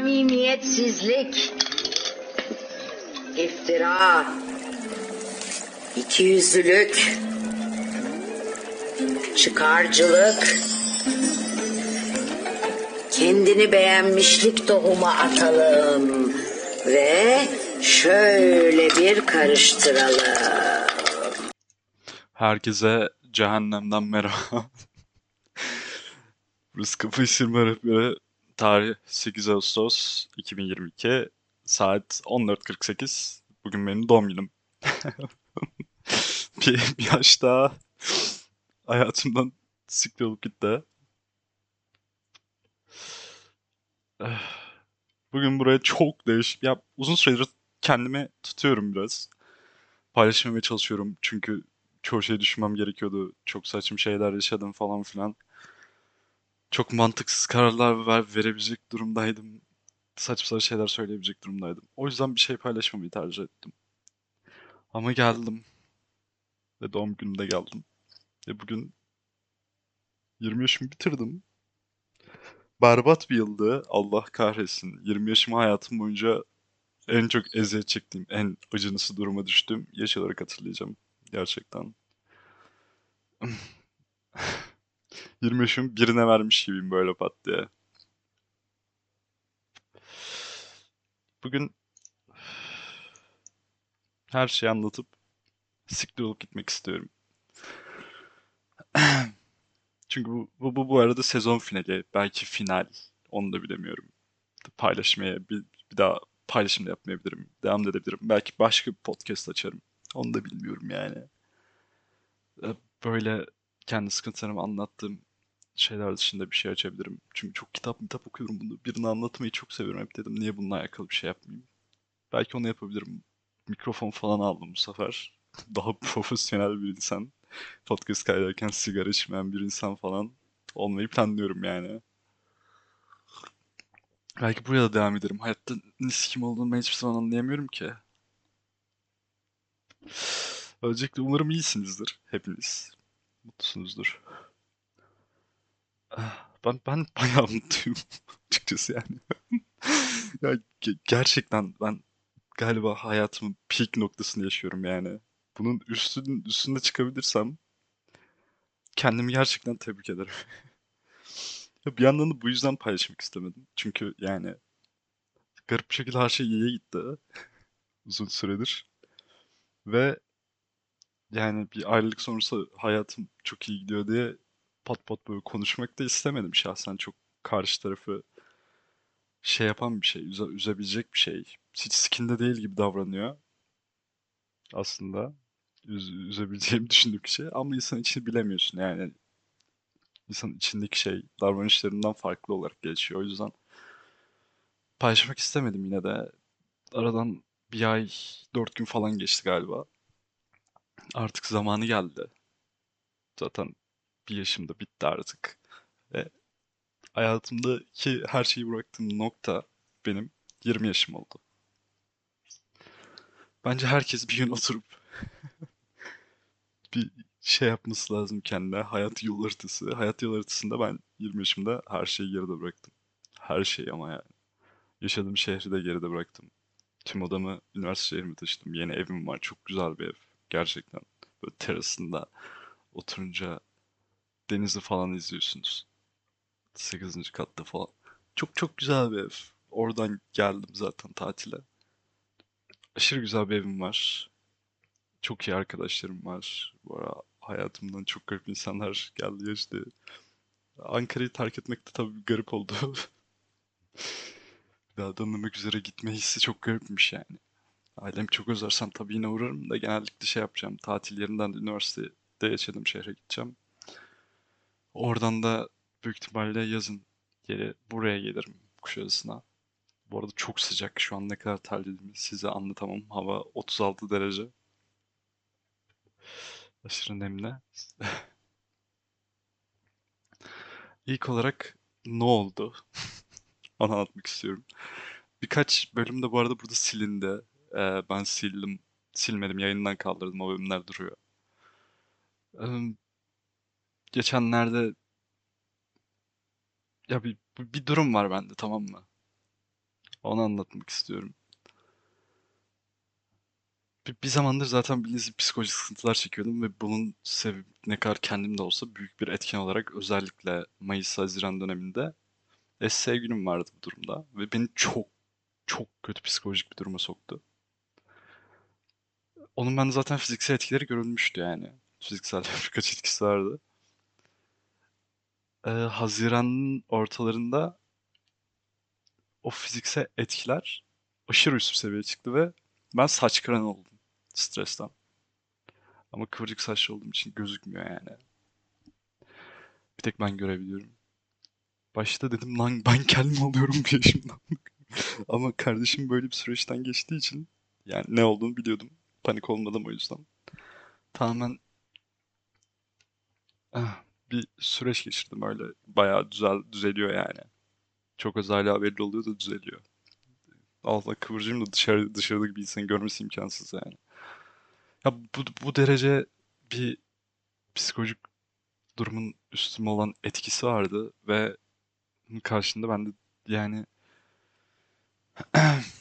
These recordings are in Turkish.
Samimiyetsizlik. iftira, ikiyüzlülük, çıkarcılık, kendini beğenmişlik tohumu atalım ve şöyle bir karıştıralım. Herkese cehennemden merhaba. Kafa İşirme Rehberi. Tarih 8 Ağustos 2022. Saat 14.48. Bugün benim doğum günüm. bir, bir yaş daha hayatımdan siktir olup gitti. Bugün buraya çok değişik... Ya uzun süredir kendimi tutuyorum biraz. Paylaşmamaya çalışıyorum çünkü çoğu şey düşünmem gerekiyordu. Çok saçma şeyler yaşadım falan filan. Çok mantıksız kararlar ver, verebilecek durumdaydım. Saçma sapan şeyler söyleyebilecek durumdaydım. O yüzden bir şey paylaşmamayı tercih ettim. Ama geldim. Ve doğum günümde geldim. Ve bugün 20 yaşımı bitirdim. Berbat bir yıldı. Allah kahretsin. 20 yaşımı hayatım boyunca en çok eziyet çektiğim, en acınası duruma düştüğüm yaş olarak hatırlayacağım. Gerçekten. 20 yaşımı birine vermiş gibiyim böyle pat diye. Bugün her şeyi anlatıp siktir olup gitmek istiyorum. Çünkü bu, bu, bu, bu arada sezon finali. Belki final. Onu da bilemiyorum. Paylaşmaya, bir, bir daha paylaşım da yapmayabilirim. Devam edebilirim. Belki başka bir podcast açarım. Onu da bilmiyorum yani. Böyle kendi sıkıntılarımı anlattığım şeyler dışında bir şey açabilirim. Çünkü çok kitap kitap okuyorum bunu. Birini anlatmayı çok seviyorum. Hep dedim niye bununla alakalı bir şey yapmayayım. Belki onu yapabilirim. Mikrofon falan aldım bu sefer. Daha profesyonel bir insan. Podcast kaydederken sigara içmeyen bir insan falan olmayı planlıyorum yani. Belki buraya da devam ederim. Hayatta ne kim olduğunu ben hiçbir zaman anlayamıyorum ki. Öncelikle umarım iyisinizdir hepiniz. Mutlusunuzdur. Ben ben bayağı mutluyum açıkçası yani. ya gerçekten ben galiba hayatımın peak noktasını yaşıyorum yani. Bunun üstün, üstünde çıkabilirsem kendimi gerçekten tebrik ederim. ya bir yandan da bu yüzden paylaşmak istemedim. Çünkü yani garip bir şekilde her şey iyiye gitti. Uzun süredir. Ve yani bir ayrılık sonrası hayatım çok iyi gidiyor diye pat pat böyle konuşmak da istemedim şahsen. Çok karşı tarafı şey yapan bir şey, üze, üzebilecek bir şey. Hiç skinde değil gibi davranıyor aslında. Üz, üzebileceğimi düşündüğüm şey ama insan içini bilemiyorsun yani. İnsanın içindeki şey davranışlarından farklı olarak gelişiyor. O yüzden paylaşmak istemedim yine de. Aradan bir ay, dört gün falan geçti galiba. Artık zamanı geldi. Zaten bir yaşımda bitti artık. Ve hayatımdaki her şeyi bıraktığım nokta benim 20 yaşım oldu. Bence herkes bir gün oturup bir şey yapması lazım kendine. Hayat yol haritası. Hayat yol haritasında ben 20 yaşımda her şeyi geride bıraktım. Her şeyi ama yani. Yaşadığım şehri de geride bıraktım. Tüm odamı üniversite şehrime taşıdım. Yeni evim var. Çok güzel bir ev. Gerçekten. Böyle terasında oturunca denizi falan izliyorsunuz. 8. katta falan. Çok çok güzel bir ev. Oradan geldim zaten tatile. Aşırı güzel bir evim var. Çok iyi arkadaşlarım var. Bu ara hayatımdan çok garip insanlar geldi geçti. Ankara'yı terk etmek de tabii garip oldu. Daha dönmemek üzere gitme hissi çok garipmiş yani. Ailem çok özlersem tabii yine uğrarım da genellikle şey yapacağım. Tatil yerinden de üniversitede yaşadığım şehre gideceğim. Oradan da büyük ihtimalle yazın geri buraya gelirim Kuşadası'na. Bu arada çok sıcak. Şu an ne kadar terlediğimi size anlatamam. Hava 36 derece. Aşırı nemli. İlk olarak ne oldu? Onu anlatmak istiyorum. Birkaç bölüm de bu arada burada silindi. Ee, ben sildim. Silmedim. Yayından kaldırdım. O bölümler duruyor. Ee, geçenlerde ya bir Bir durum var bende tamam mı? Onu anlatmak istiyorum. Bir, bir zamandır zaten bildiğiniz psikolojik sıkıntılar çekiyordum ve bunun sebebi ne kadar kendim de olsa büyük bir etken olarak özellikle Mayıs-Haziran döneminde essay günüm vardı bu durumda ve beni çok çok kötü psikolojik bir duruma soktu. Onun bende zaten fiziksel etkileri görülmüştü yani. Fiziksel birkaç etkisi vardı. Ee, Haziran'ın ortalarında o fiziksel etkiler aşırı üst bir seviyeye çıktı ve ben saç kıran oldum stresten. Ama kıvırcık saçlı olduğum için gözükmüyor yani. Bir tek ben görebiliyorum. Başta dedim lan ben kendim oluyorum bir yaşımdan. Ama kardeşim böyle bir süreçten geçtiği için yani ne olduğunu biliyordum. Panik olmadım o yüzden. Tamamen ah, bir süreç geçirdim öyle. Bayağı düzel, düzeliyor yani. Çok az hala belli oluyor da düzeliyor. Allah kıvırcığım da dışarı, dışarıdaki bir insanın görmesi imkansız yani. Ya bu, bu derece bir psikolojik durumun üstüme olan etkisi vardı ve karşında ben de yani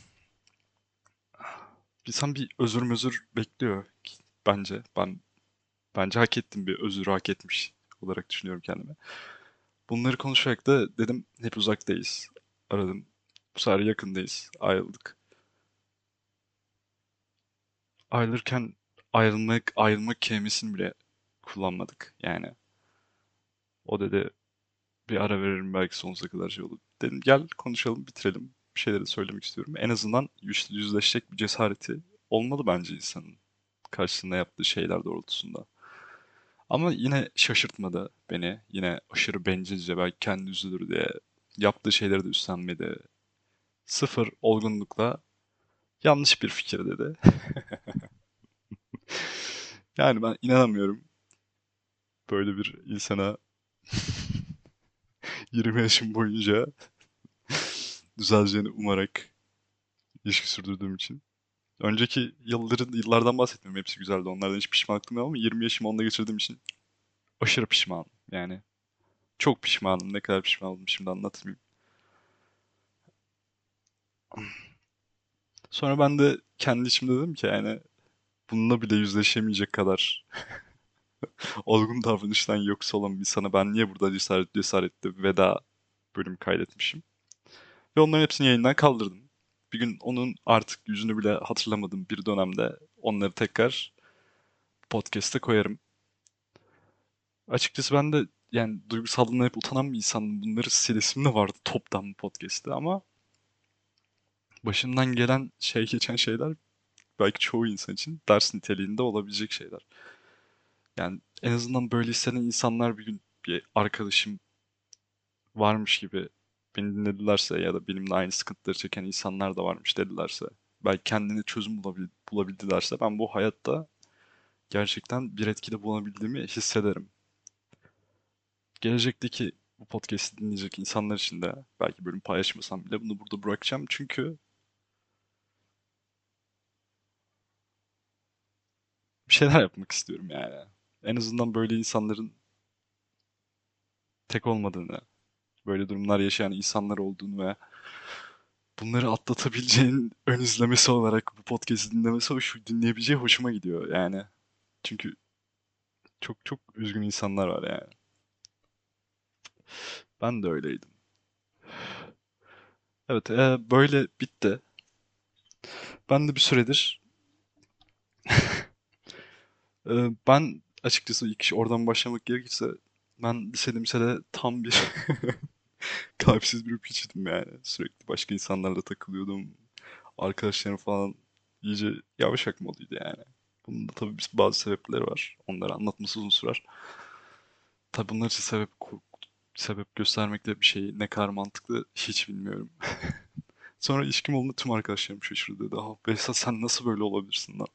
insan bir özür mözür bekliyor bence. Ben bence hak ettim bir özür hak etmiş olarak düşünüyorum kendimi. Bunları konuşarak da dedim hep uzaktayız. Aradım. Bu sefer yakındayız. Ayrıldık. Ayrılırken ayrılmak, ayrılmak kelimesini bile kullanmadık yani. O dedi bir ara veririm belki sonsuza kadar şey olur. Dedim gel konuşalım bitirelim. Bir şeyleri söylemek istiyorum. En azından yüz, yüzleşecek bir cesareti olmalı bence insanın karşısında yaptığı şeyler doğrultusunda. Ama yine şaşırtmadı beni. Yine aşırı bencilce belki kendi üzülür diye yaptığı şeyleri de üstlenmedi. Sıfır olgunlukla yanlış bir fikir dedi. Yani ben inanamıyorum böyle bir insana 20 yaşım boyunca düzeleceğini umarak ilişki sürdürdüğüm için. Önceki yılların, yıllardan bahsetmiyorum. Hepsi güzeldi. Onlardan hiç pişmanlıkım yok ama 20 yaşımı onda geçirdiğim için aşırı pişmanım. Yani çok pişmanım. Ne kadar pişman oldum şimdi anlatmayayım. Sonra ben de kendi içimde dedim ki yani bununla bile yüzleşemeyecek kadar olgun davranıştan yoksa olan bir insana ben niye burada cesaret, cesaretli veda bölümü kaydetmişim. Ve onların hepsini yayından kaldırdım. Bir gün onun artık yüzünü bile hatırlamadığım bir dönemde onları tekrar podcast'e koyarım. Açıkçası ben de yani duygusallığına hep utanan bir insandım. Bunları silesim de vardı toptan bu podcast'te ama başımdan gelen şey geçen şeyler belki çoğu insan için ders niteliğinde olabilecek şeyler. Yani en azından böyle hisseden insanlar bir gün bir arkadaşım varmış gibi beni dinledilerse ya da benimle aynı sıkıntıları çeken insanlar da varmış dedilerse belki kendine çözüm bulabil- bulabildilerse ben bu hayatta gerçekten bir etkide bulunabildiğimi hissederim. Gelecekteki bu podcast'i dinleyecek insanlar için de belki bölüm paylaşmasam bile bunu burada bırakacağım çünkü bir şeyler yapmak istiyorum yani. En azından böyle insanların tek olmadığını, böyle durumlar yaşayan insanlar olduğunu ve bunları atlatabileceğin ön izlemesi olarak bu podcast'i dinlemesi hoş, dinleyebileceği hoşuma gidiyor yani. Çünkü çok çok üzgün insanlar var yani. Ben de öyleydim. Evet, e, böyle bitti. Ben de bir süredir e, ben açıkçası ilk oradan başlamak gerekirse ben lisede lisede tam bir kalpsiz bir piçtim yani. Sürekli başka insanlarla takılıyordum. Arkadaşlarım falan iyice yavaşak moduydu yani. Bunun da tabii bazı sebepleri var. Onları anlatması uzun sürer. Tabii bunlar için sebep sebep göstermekle bir şey ne kadar mantıklı hiç bilmiyorum. Sonra ilişkim olduğunda tüm arkadaşlarım şaşırdı dedi. Ah Behzat sen nasıl böyle olabilirsin lan?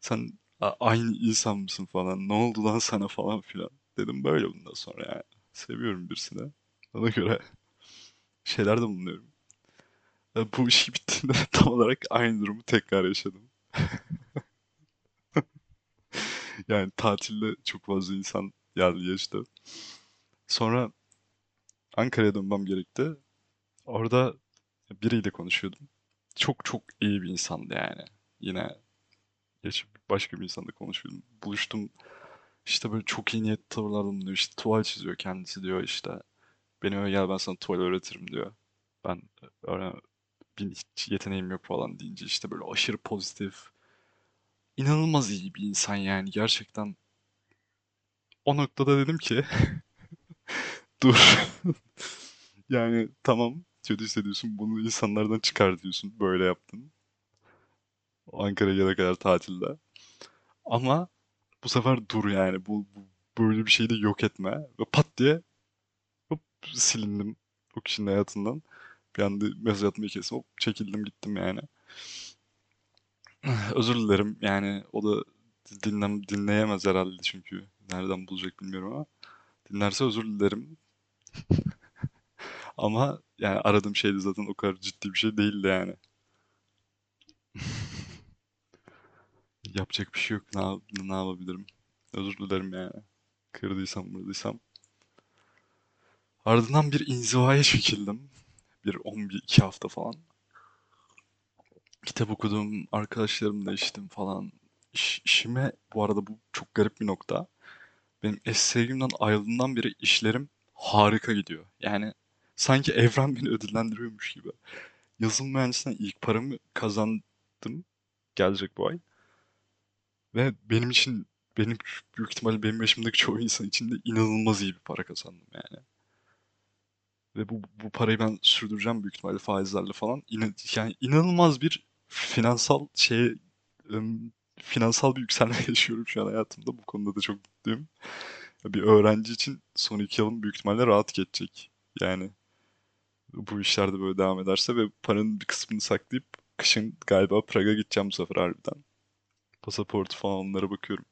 Sen aynı insan mısın falan? Ne oldu lan sana falan filan. Dedim böyle bundan sonra yani. Seviyorum birisini. Ona göre şeyler de bulunuyorum. Bu işi bittiğinde tam olarak aynı durumu tekrar yaşadım. Yani tatilde çok fazla insan geldi geçti. Sonra Ankara'ya dönmem gerekti. Orada biriyle konuşuyordum. Çok çok iyi bir insandı yani. Yine geçip başka bir insanla konuşuyordum. Buluştum. İşte böyle çok iyi niyetli tavırlarda bulunuyor. İşte tuval çiziyor kendisi diyor işte. Benim eve gel ben sana tuval öğretirim diyor. Ben öyle bir hiç yeteneğim yok falan deyince işte böyle aşırı pozitif. inanılmaz iyi bir insan yani gerçekten. O noktada dedim ki dur. Yani tamam kötü hissediyorsun bunu insanlardan çıkar diyorsun böyle yaptın. Ankara'ya gelene kadar tatilde. Ama bu sefer dur yani bu, bu böyle bir şeyi de yok etme. Ve pat diye silindim o kişinin hayatından. Bir anda mesaj atmayı kestim hop çekildim gittim yani. Özür dilerim yani o da dinlem, dinleyemez herhalde çünkü nereden bulacak bilmiyorum ama dinlerse özür dilerim. Ama yani aradığım şey de zaten o kadar ciddi bir şey değildi yani. Yapacak bir şey yok. Ne, ne yapabilirim? Özür dilerim yani. Kırdıysam, vurduysam. Ardından bir inzivaya çekildim. Bir 11-2 hafta falan. Kitap okudum, arkadaşlarımla içtim falan. İş, işime, bu arada bu çok garip bir nokta. Benim eski sevgilimden ayrıldığımdan beri işlerim harika gidiyor. Yani sanki evren beni ödüllendiriyormuş gibi. Yazılım mühendisliğinden ilk paramı kazandım. Gelecek bu ay. Ve benim için, benim büyük ihtimalle benim yaşımdaki çoğu insan için de inanılmaz iyi bir para kazandım yani. Ve bu, bu parayı ben sürdüreceğim büyük ihtimalle faizlerle falan. İna- yani inanılmaz bir finansal şey, finansal bir yükselme yaşıyorum şu an hayatımda. Bu konuda da çok mutluyum. Bir öğrenci için son iki yılım büyük ihtimalle rahat geçecek. Yani bu işlerde böyle devam ederse ve paranın bir kısmını saklayıp kışın galiba Prag'a gideceğim bu sefer harbiden. Pasaport falan onlara bakıyorum.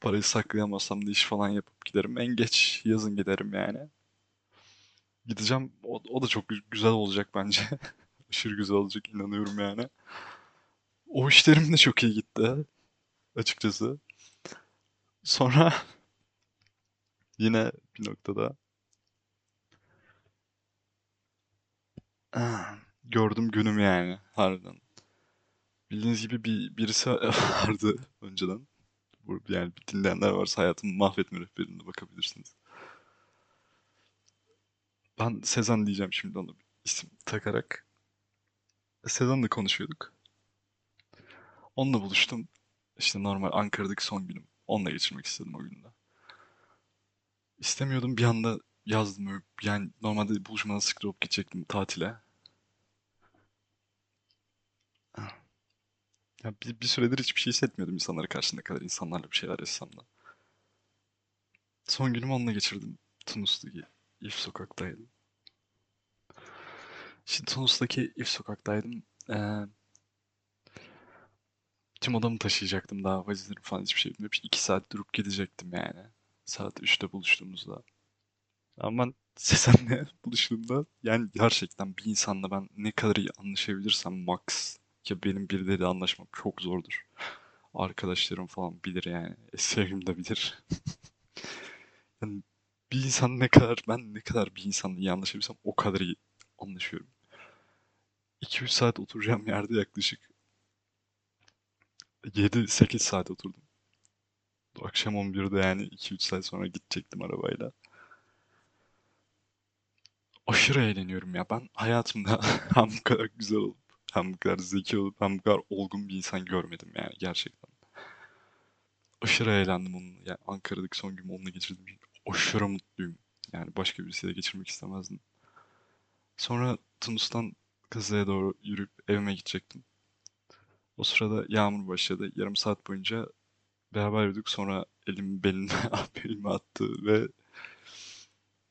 Parayı saklayamazsam da iş falan yapıp giderim. En geç yazın giderim yani. Gideceğim. O, o da çok gü- güzel olacak bence. Aşırı güzel olacak inanıyorum yani. O işlerim de çok iyi gitti açıkçası. Sonra yine bir noktada gördüm günüm yani harbiden. Bildiğiniz gibi bir birisi vardı önceden. Yani dinleyenler varsa hayatımı mahvetme rehberine bakabilirsiniz. Ben Sezen diyeceğim şimdi ona bir isim takarak. Sezen'le konuşuyorduk. Onunla buluştum. İşte normal Ankara'daki son günüm. Onunla geçirmek istedim o günde. İstemiyordum bir anda yazdım. Yani normalde buluşmadan sıkıntı olup gidecektim tatile. Ya bir, bir süredir hiçbir şey hissetmiyordum insanlara karşı ne kadar insanlarla bir şeyler yaşasam da. Son günümü onunla geçirdim. Tunus'taki İF sokaktaydım. Şimdi Tunus'taki İF sokaktaydım. Ee, tüm odamı taşıyacaktım daha valizlerim falan hiçbir şey bilmiyorum. İki saat durup gidecektim yani. Saat üçte buluştuğumuzda. Ama ben Sezen'le buluştuğumda yani gerçekten bir insanla ben ne kadar iyi anlaşabilirsem max ki benim birileriyle anlaşmam çok zordur. Arkadaşlarım falan bilir yani. Sevgilim de bilir. Yani bir insan ne kadar ben ne kadar bir insanla iyi anlaşabilirsem o kadar iyi anlaşıyorum. 2-3 saat oturacağım yerde yaklaşık 7-8 saat oturdum. Akşam 11'de yani 2-3 saat sonra gidecektim arabayla. Aşırı eğleniyorum ya. Ben hayatımda hem bu kadar güzel olup hem bu kadar zeki olup hem bu kadar olgun bir insan görmedim yani gerçekten. Aşırı eğlendim onunla. Yani Ankara'daki son günümü onunla geçirdiğim için aşırı mutluyum. Yani başka birisiyle geçirmek istemezdim. Sonra Tunus'tan Kızılay'a doğru yürüyüp evime gidecektim. O sırada yağmur başladı. Yarım saat boyunca beraber yürüdük. Sonra elimi beline, belime attı ve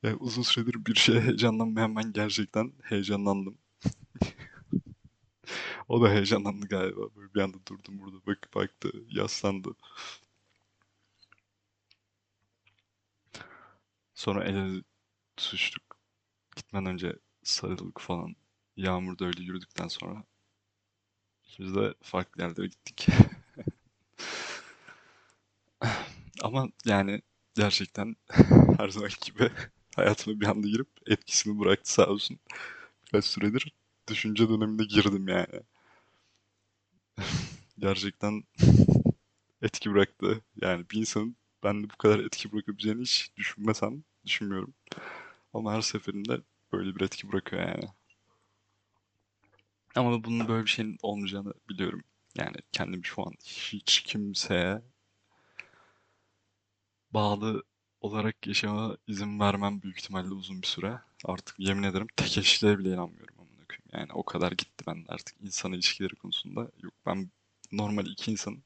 yani uzun süredir bir şeye heyecanlanmayan ben gerçekten heyecanlandım. O da heyecanlandı galiba. Böyle bir anda durdum burada bakıp baktı, yaslandı. Sonra el ele tutuştuk. Gitmeden önce sarıldık falan. Yağmurda öyle yürüdükten sonra ikimiz de farklı yerlere gittik. Ama yani gerçekten her zaman gibi hayatıma bir anda girip etkisini bıraktı sağ olsun. Birkaç süredir düşünce dönemine girdim yani. Gerçekten etki bıraktı. Yani bir insanın bende bu kadar etki bırakabileceğini hiç düşünmesem düşünmüyorum. Ama her seferinde böyle bir etki bırakıyor yani. Ama bunun böyle bir şeyin olmayacağını biliyorum. Yani kendimi şu an hiç kimseye bağlı olarak yaşama izin vermem büyük ihtimalle uzun bir süre. Artık yemin ederim tek eşliğe bile inanmıyorum amına koyayım. Yani o kadar gitti ben de artık insan ilişkileri konusunda. Yok ben normal iki insanın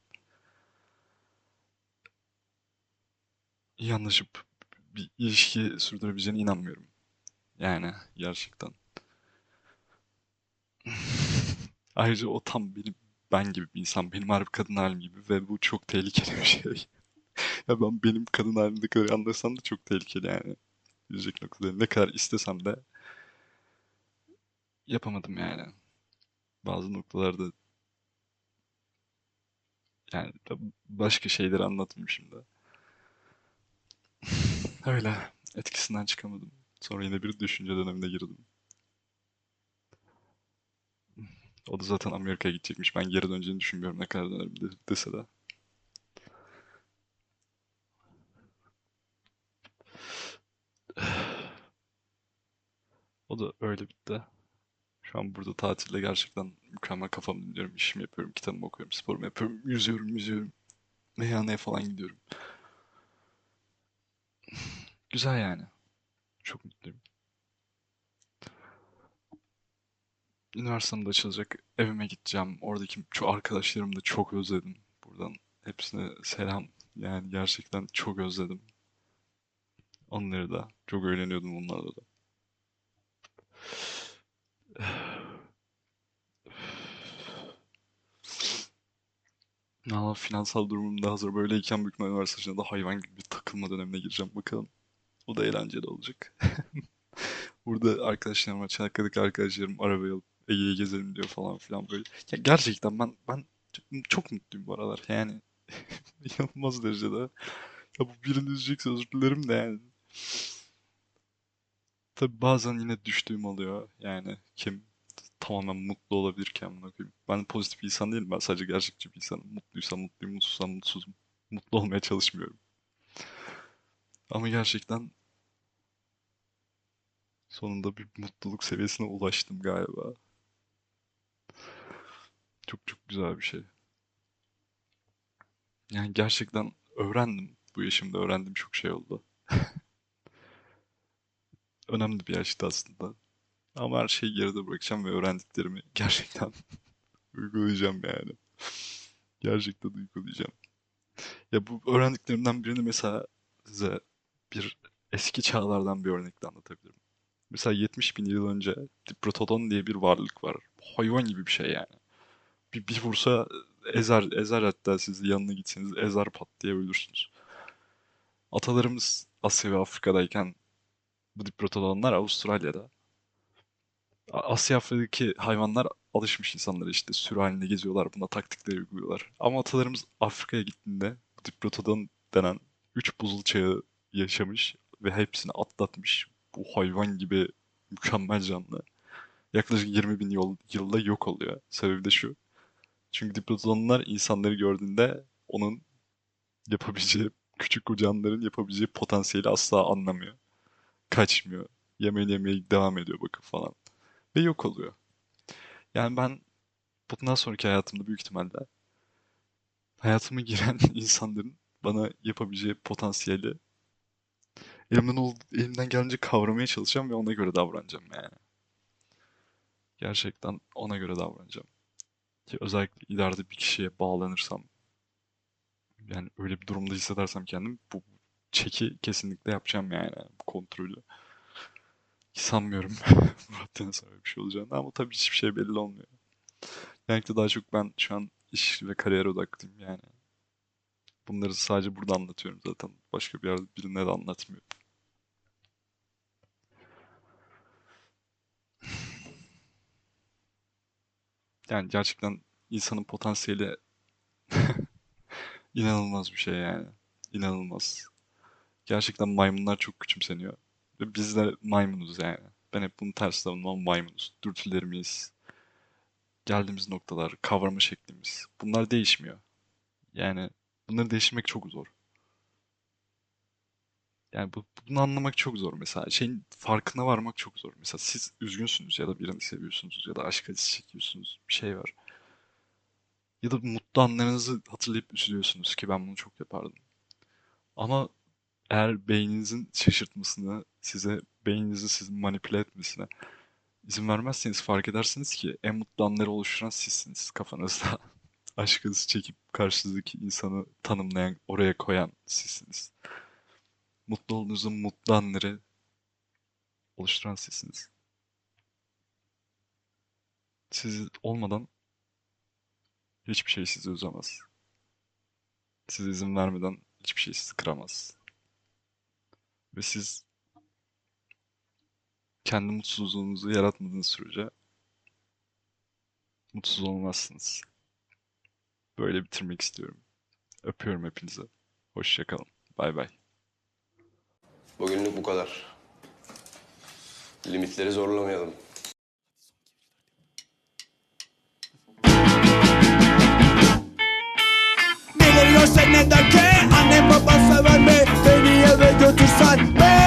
iyi anlaşıp bir ilişki sürdürebileceğine inanmıyorum. Yani gerçekten. Ayrıca o tam benim ben gibi bir insan. Benim harbi kadın halim gibi ve bu çok tehlikeli bir şey. Ya ben benim kadın halimde kadar anlasam da çok tehlikeli yani. Yüzecek noktada. Ne kadar istesem de yapamadım yani. Bazı noktalarda yani başka şeyleri anlatmayayım şimdi. Öyle. Etkisinden çıkamadım. Sonra yine bir düşünce dönemine girdim. O da zaten Amerika'ya gidecekmiş. Ben geri döneceğini düşünmüyorum ne kadar dönerim de- dese de. O da öyle bitti. Şu an burada tatilde gerçekten mükemmel kafamı dinliyorum. İşimi yapıyorum, kitabımı okuyorum, sporumu yapıyorum, yüzüyorum, yüzüyorum. Meyhaneye falan gidiyorum. Güzel yani. Çok mutluyum. Üniversitem de açılacak. Evime gideceğim. Oradaki şu arkadaşlarımı da çok özledim. Buradan hepsine selam. Yani gerçekten çok özledim. Onları da. Çok eğleniyordum onlarla da. Ama finansal durumum da hazır böyleyken büyük ihtimalle üniversite sınavında hayvan gibi bir takılma dönemine gireceğim bakalım. O da eğlenceli olacak. Burada arkadaşlarım var, Çanakkale'deki arkadaşlarım arabayı alıp Ege'yi gezelim diyor falan filan böyle. Ya gerçekten ben ben çok, çok mutluyum bu aralar. Yani inanılmaz derecede. Ya bu birini üzecekse özür dilerim de yani. Tabii bazen yine düştüğüm oluyor. Yani kim tamamen mutlu olabilirken bunu. Ben pozitif bir insan değilim. Ben sadece gerçekçi bir insanım. Mutluysam mutluyum, mutsuzsam mutsuzum. Mutlu olmaya çalışmıyorum. Ama gerçekten sonunda bir mutluluk seviyesine ulaştım galiba. Çok çok güzel bir şey. Yani gerçekten öğrendim. Bu yaşımda öğrendiğim çok şey oldu. Önemli bir yaştı aslında. Ama her şeyi geride bırakacağım ve öğrendiklerimi gerçekten uygulayacağım yani. Gerçekten uygulayacağım. Ya bu öğrendiklerimden birini mesela size bir eski çağlardan bir örnekle anlatabilirim. Mesela 70 bin yıl önce Diprotodon diye bir varlık var. Hayvan gibi bir şey yani. Bir, bir vursa ezer, ezer hatta sizi yanına gitseniz ezer pat diye ölürsünüz. Atalarımız Asya ve Afrika'dayken bu Diprotodonlar Avustralya'da. Asya Afrika'daki hayvanlar alışmış insanlara işte sürü halinde geziyorlar. Buna taktikleri uyguluyorlar. Ama atalarımız Afrika'ya gittiğinde bu Diprotodon denen 3 buzul çağı yaşamış ve hepsini atlatmış. Bu hayvan gibi mükemmel canlı. Yaklaşık 20 bin yıl, yılda yok oluyor. Sebebi de şu. Çünkü Diprotodonlar insanları gördüğünde onun yapabileceği, küçük canlıların yapabileceği potansiyeli asla anlamıyor. Kaçmıyor. Yemeğini yemeye devam ediyor bakın falan. Ve yok oluyor. Yani ben bundan sonraki hayatımda büyük ihtimalle hayatıma giren insanların bana yapabileceği potansiyeli elimden, ol, elimden gelince kavramaya çalışacağım ve ona göre davranacağım yani. Gerçekten ona göre davranacağım. Ki özellikle ileride bir kişiye bağlanırsam yani öyle bir durumda hissedersem kendim bu çeki kesinlikle yapacağım yani bu kontrolü. Sanmıyorum bu haddine sonra bir şey olacağını ama tabii hiçbir şey belli olmuyor. Genellikle daha çok ben şu an iş ve kariyer odaklıyım yani. Bunları sadece burada anlatıyorum zaten. Başka bir yerde birine de anlatmıyorum. Yani gerçekten insanın potansiyeli inanılmaz bir şey yani. İnanılmaz. Gerçekten maymunlar çok küçümseniyor. Biz de maymunuz yani. Ben hep bunu ters savunmam maymunuz. Dürtülerimiz, geldiğimiz noktalar, kavrama şeklimiz. Bunlar değişmiyor. Yani bunları değiştirmek çok zor. Yani bu, bunu anlamak çok zor mesela. Şeyin farkına varmak çok zor. Mesela siz üzgünsünüz ya da birini seviyorsunuz ya da aşk acısı çekiyorsunuz. Bir şey var. Ya da mutlu anlarınızı hatırlayıp üzülüyorsunuz ki ben bunu çok yapardım. Ama eğer beyninizin şaşırtmasını, size beyninizin sizi manipüle etmesine izin vermezseniz fark edersiniz ki en mutlu anları oluşturan sizsiniz kafanızda. Aşk acısı çekip karşınızdaki insanı tanımlayan, oraya koyan sizsiniz. Mutlu olduğunuzun mutlu anları oluşturan sizsiniz. Siz olmadan hiçbir şey sizi üzemez. Size izin vermeden hiçbir şey sizi kıramaz. Ve siz kendi mutsuzluğunuzu yaratmadığınız sürece mutsuz olmazsınız. Böyle bitirmek istiyorum. Öpüyorum hepinize. Hoşçakalın. Bay bay. Bugünlük bu kadar. Limitleri zorlamayalım. Biliyorsa ne der ki annem baba sever mi Beni eve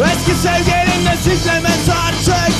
Eski sevgilimle siklemez artık